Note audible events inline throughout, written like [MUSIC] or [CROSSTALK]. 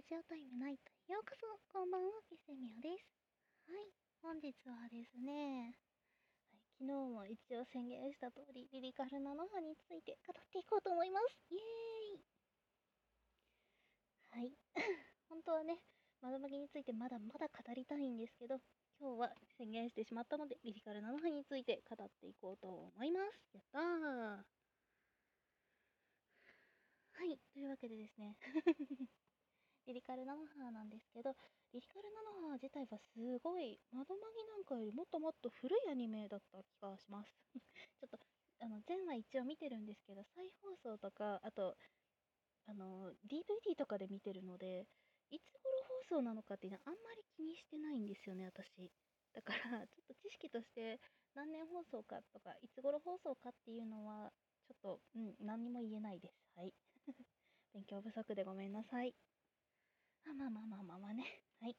ラジオタイムナイトへようこそこんばんはピセミオです。はい本日はですね、はい、昨日も一応宣言した通りリリカルナノハについて語っていこうと思います。イエーイ。はい。[LAUGHS] 本当はね窓巻きについてまだまだ語りたいんですけど今日は宣言してしまったのでリリカルナノハについて語っていこうと思います。やったー。はい、というわけでですね。リリカルナノハなんですけど、リリカルナノハ自体はすごい、窓マギなんかよりもっともっと古いアニメだった気がします。[LAUGHS] ちょっと、あの、前話一応見てるんですけど、再放送とか、あと、あの、DVD とかで見てるので、いつ頃放送なのかっていうのはあんまり気にしてないんですよね、私。だから、[LAUGHS] ちょっと知識として何年放送かとか、いつ頃放送かっていうのは、ちょっと、うん、何にも言えないです。はい。[LAUGHS] 勉強不足でごめんなさい。あまあまあまあまあまあね。はい。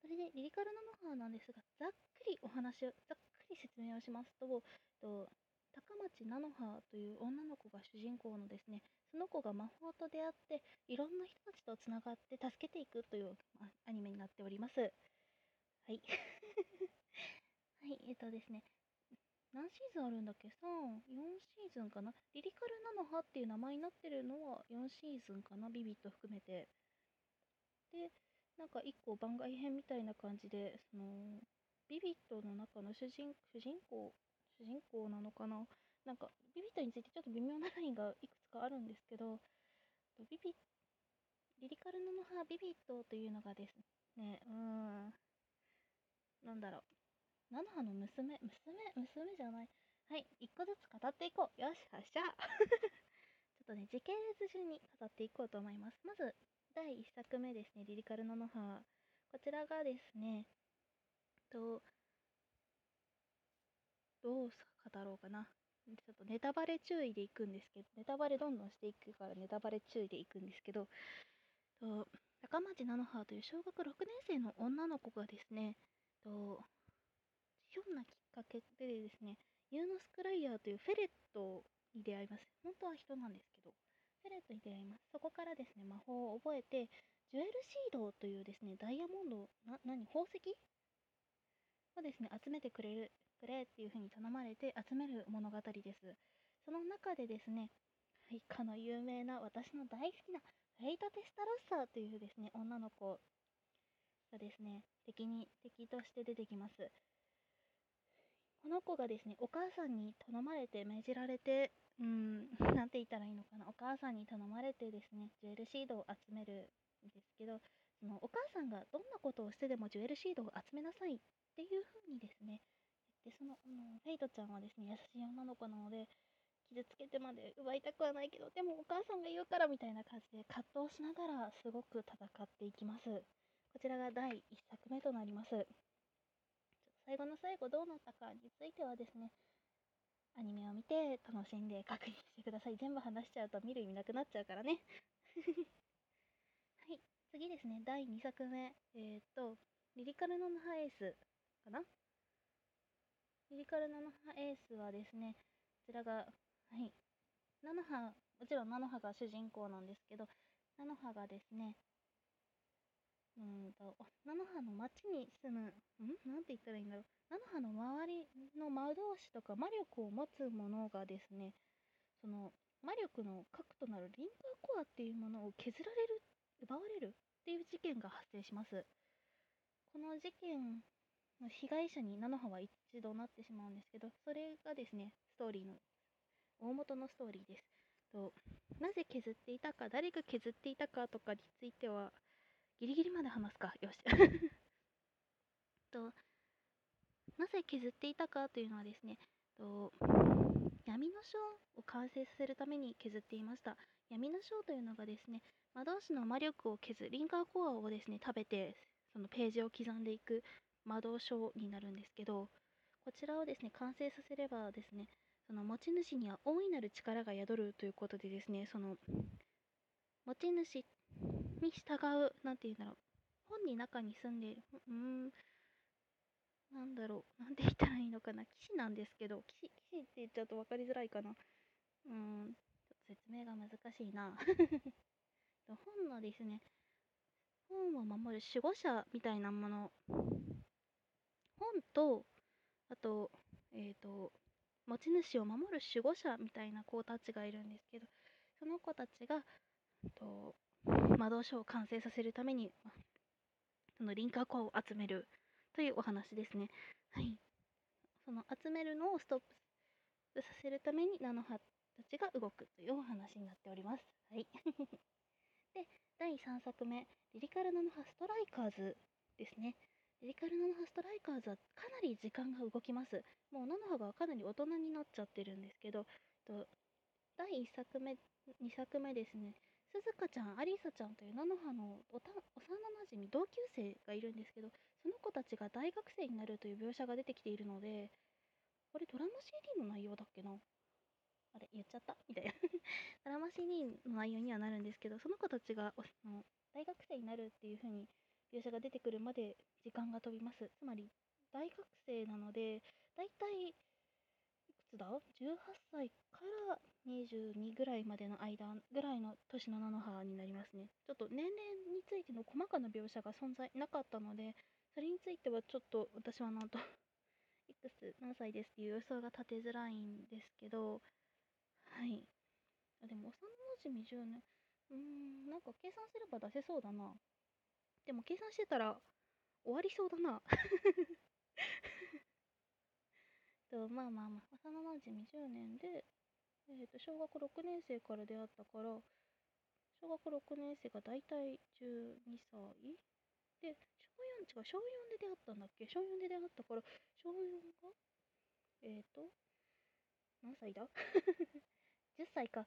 それで、リリカルナノハなんですが、ざっくりお話を、ざっくり説明をしますと、と高町菜の葉という女の子が主人公のですね、その子が魔法と出会って、いろんな人たちとつながって助けていくという、アニメになっております。はい。[LAUGHS] はい、えっ、とですね、何シーズンあるんだっけ ?3、4シーズンかな？リリカルナノハっていう名前になってるのは4シーズンかな？ビビット含めて。で、なんか1個番外編みたいな感じで、その、ビビットの中の主人主人公、主人公なのかな？なんか、ビビットについてちょっと微妙なラインがいくつかあるんですけど、ビビリリカルノの葉ビビットというのがですね、うーん、なんだろう、の娘、娘、娘じゃない。はい、一個ずつ語っていこう。よし、発射 [LAUGHS] ちょっとね、時系列順に語っていこうと思います。まず、第1作目ですね、リリカルノノハ。こちらがですね、と、どう語ろうかな。ちょっとネタバレ注意でいくんですけど、ネタバレどんどんしていくからネタバレ注意でいくんですけど、と高町菜の葉という小学6年生の女の子がですね、とひょんなきっかけでですね、ユーノスクライヤーというフェレットに出会います。本当は人なんですけど、フェレットに出会います。そこからですね、魔法を覚えて、ジュエルシードというですね、ダイヤモンド、な、何、宝石？をですね、集めてくれる、くれっていう風に頼まれて集める物語です。その中でですね、はい、かの有名な私の大好きなフェイト・テスタロッサというですね、女の子がですね、敵に、敵として出てきます。この子がですね、お母さんに頼まれて、命じられて、うん、なんて言ったらいいのかな、お母さんに頼まれてですね、ジュエルシードを集めるんですけど、そのお母さんがどんなことをしてでもジュエルシードを集めなさいっていう風にですね、でその、うん、フェイトちゃんはですね、優しい女の子なので、傷つけてまで奪いたくはないけど、でもお母さんが言うからみたいな感じで葛藤しながらすごく戦っていきます。こちらが第1作目となります。最後の最後どうなったかについてはですね、アニメを見て楽しんで確認してください。全部話しちゃうと見る意味なくなっちゃうからね。[LAUGHS] はい、次ですね、第2作目。えー、っと、リリカルノノハエースかな？リリカルノノハエースはですね、こちらが、はい、ナノハ、もちろんナノハが主人公なんですけど、ナノハがですね、うんと、菜の葉の町に住む、んなんて言ったらいいんだろう。菜の葉の周りの魔導士とか魔力を持つものがですね、その魔力の核となるリンカーコアっていうものを削られる、奪われるっていう事件が発生します。この事件の被害者に菜の葉は一度なってしまうんですけど、それがですね、ストーリーの大元のストーリーです。となぜ削っていたか、誰が削っていたかとかについては、ギリギリまで話すか。よし。[LAUGHS] と、なぜ削っていたかというのはですね、と闇の章を完成させるために削っていました。闇の章というのがですね、魔導士の魔力を削るリンカーコアをですね、食べて、そのページを刻んでいく魔導書になるんですけど、こちらをですね、完成させればですね、その持ち主には大いなる力が宿るということでですね、その持ち主に従う、なんて言うんだろう。本に中に住んでいる、うん、なんだろう。[LAUGHS] なんて言ったらいいのかな。騎士なんですけど、騎士、騎士って言っちゃうと分かりづらいかな。うん、説明が難しいな。[LAUGHS] 本のですね、本を守る守護者みたいなもの、本と、あと、えっ、と、持ち主を守る守護者みたいな子たちがいるんですけど、その子たちが、と魔導書を完成させるために、そのリンカーコアを集めるというお話ですね。はい。その集めるのをストップさせるために、菜の葉たちが動くというお話になっております。はい。[LAUGHS] で、第3作目、リリカルナノハストライカーズですね。リリカルナノハストライカーズはかなり時間が動きます。もう菜の葉がかなり大人になっちゃってるんですけど、と第1作目、2作目ですね。すずかちゃん、アリサちゃんという菜の葉の幼なじみ、同級生がいるんですけど、その子たちが大学生になるという描写が出てきているので、これドラマ CD の内容だっけな？あれ、言っちゃった？みたいな [LAUGHS] ドラマ CD の内容にはなるんですけど、その子たちがの大学生になるっていう風に描写が出てくるまで時間が飛びます。つまり、大学生なので、だいたいいくつだ ?18 歳から22ぐらいまでの間ぐらいの年の菜の葉になりますね。ちょっと年齢についての細かな描写が存在なかったので、それについてはちょっと私はなんといくつ何歳ですっていう予想が立てづらいんですけど、はい。あでも幼馴染10年、うーん、なんか計算すれば出せそうだな。でも計算してたら終わりそうだな。[LAUGHS] とまあまあまあ、幼馴染10年で、えー、と小学6年生から出会ったから、小学6年生が大体12歳で、小4、違う、小4で出会ったんだっけ？小4で出会ったから、小4が、えっ、ー、と、何歳だ [LAUGHS] ?10 歳か。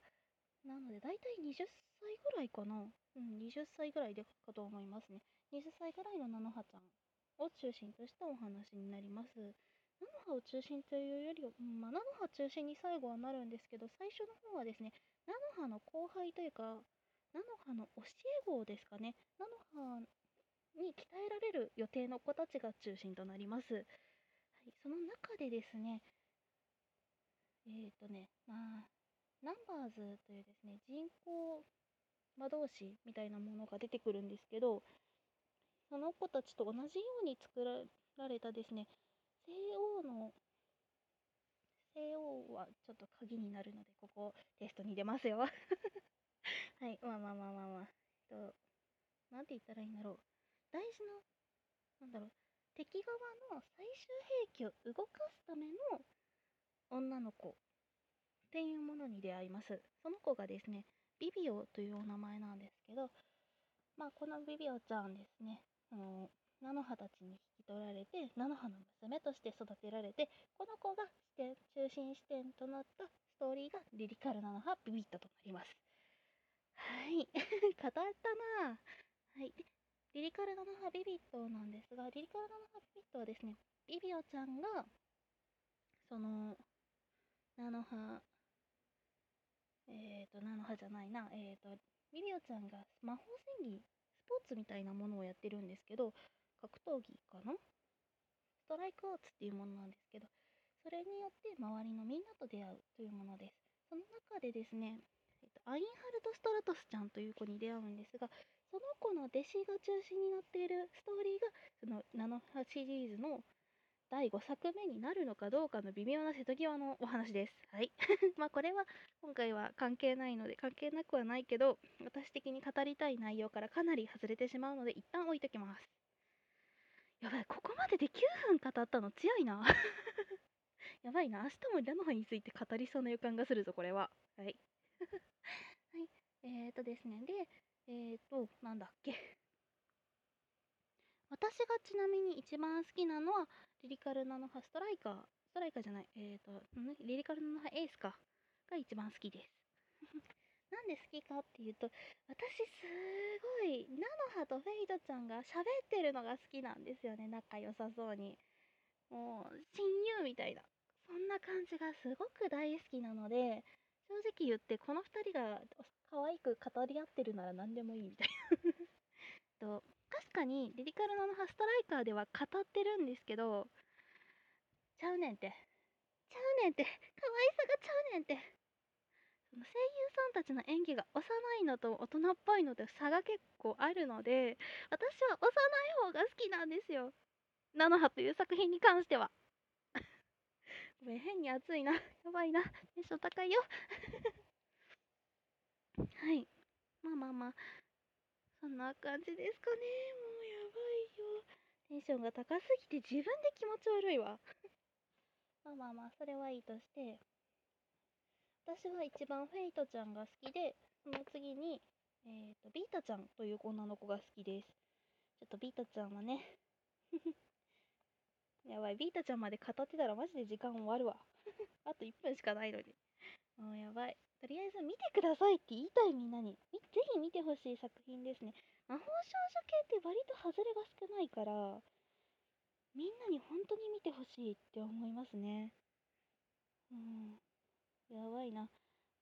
なので、大体20歳ぐらいかな。うん、20歳ぐらいでかと思いますね。20歳ぐらいの菜の葉ちゃんを中心としたお話になります。菜の葉を中心というよりは、まあ、菜の葉中心に最後はなるんですけど、最初の方はですね、菜の葉の後輩というか、菜の葉の教え子ですかね、菜の葉に鍛えられる予定の子たちが中心となります。はい、その中でですね、えっ、ー、とね、まあ、ナンバーズというですね、人工魔導士みたいなものが出てくるんですけど、その子たちと同じように作られたですね、西欧の、西欧はちょっと鍵になるので、ここテストに出ますよ。[LAUGHS] はい、まあまあまあまあまあ。えっと、なんて言ったらいいんだろう。大事な、なんだろう、敵側の最終兵器を動かすための女の子っていうものに出会います。その子がですね、ビビオというお名前なんですけど、まあ、このビビオちゃんですね、あの菜の葉たちに引き取られて菜の葉の娘として育てられてこの子が視点中心視点となったストーリーがリリカル菜の葉ビビットとなります。はい。[LAUGHS] 語ったなはい。リリカル菜の葉ビビットなんですがリリカル菜の葉ビビットはですねビビオちゃんがその菜の葉えっ、ー、と菜の葉じゃないな。えっ、ー、とビビオちゃんが魔法戦技スポーツみたいなものをやってるんですけど格闘技かな？ストライクアーツっていうものなんですけど、それによって周りのみんなと出会うというものです。その中でですね、えっと、アインハルト・ストラトスちゃんという子に出会うんですが、その子の弟子が中心になっているストーリーが、そのナノハシリーズの第5作目になるのかどうかの微妙な瀬戸際のお話です。はい。[LAUGHS] まあこれは今回は関係ないので、関係なくはないけど、私的に語りたい内容からかなり外れてしまうので、一旦置いときます。やばい、ここまでで9分語ったの強いな。[LAUGHS] やばいな、明日もラノハについて語りそうな予感がするぞ、これは。はい。[LAUGHS] はい。えーとですね、で、えーと、なんだっけ。私がちなみに一番好きなのは、リリカルナノハストライカー。ストライカーじゃない、えーと、リリカルナノハエースか。が一番好きです。なんで好きかっていうと、私すごい、菜の葉とフェイドちゃんが喋ってるのが好きなんですよね、仲良さそうに。もう、親友みたいな。そんな感じがすごく大好きなので、正直言って、この2人が可愛く語り合ってるなら何でもいいみたいな [LAUGHS] と。確かに、リリカルナのハストライカーでは語ってるんですけど、ちゃうねんって。ちゃうねんって。可愛さがちゃうねんって。声優さんたちの演技が幼いのと大人っぽいので差が結構あるので私は幼い方が好きなんですよ。菜の葉という作品に関しては。[LAUGHS] ごめん、変に熱いな。[LAUGHS] やばいな。テンション高いよ。[LAUGHS] はい。まあまあまあ。そんな感じですかね。もうやばいよ。テンションが高すぎて自分で気持ち悪いわ。まあまあまあ、それはいいとして。私は一番フェイトちゃんが好きで、その次に、えっ、ー、と、ビータちゃんという女の子が好きです。ちょっとビータちゃんはね [LAUGHS] やばい、ビータちゃんまで語ってたらマジで時間終わるわ。[LAUGHS] あと1分しかないのに。もうやばい。とりあえず見てくださいって言いたいみんなに。ぜひ見てほしい作品ですね。魔法少女系って割と外れが少ないから、みんなに本当に見てほしいって思いますね。うん。やばいな。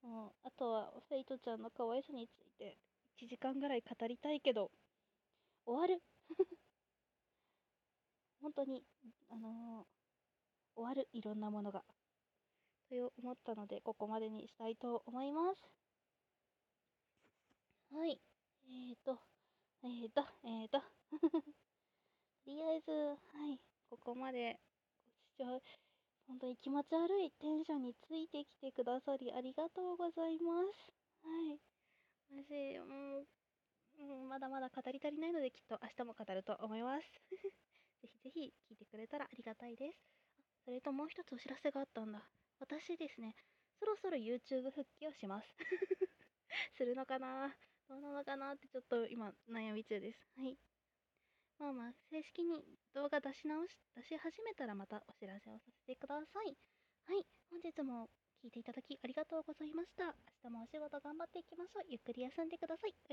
もう、あとは、フェイトちゃんの可愛さについて、1時間ぐらい語りたいけど、終わる。[LAUGHS] 本当に、あのー、終わる、いろんなものが。と思ったので、ここまでにしたいと思います。はい。えーと、えーと、えーと。[LAUGHS] とりあえず、はい。ここまでご視聴、本当に気持ち悪いテンションについてきてくださりありがとうございます。はい。マジ、もう、うん、まだまだ語り足りないので、きっと明日も語ると思います。[LAUGHS] ぜひぜひ聞いてくれたらありがたいです。それともう一つお知らせがあったんだ。私ですね、そろそろ YouTube 復帰をします。[LAUGHS] するのかな？どうなのかな？ってちょっと今悩み中です。はい。まあまあ、正式に動画出し直し、出し始めたらまたお知らせをさせてください。はい。本日も聞いていただきありがとうございました。明日もお仕事頑張っていきましょう。ゆっくり休んでください。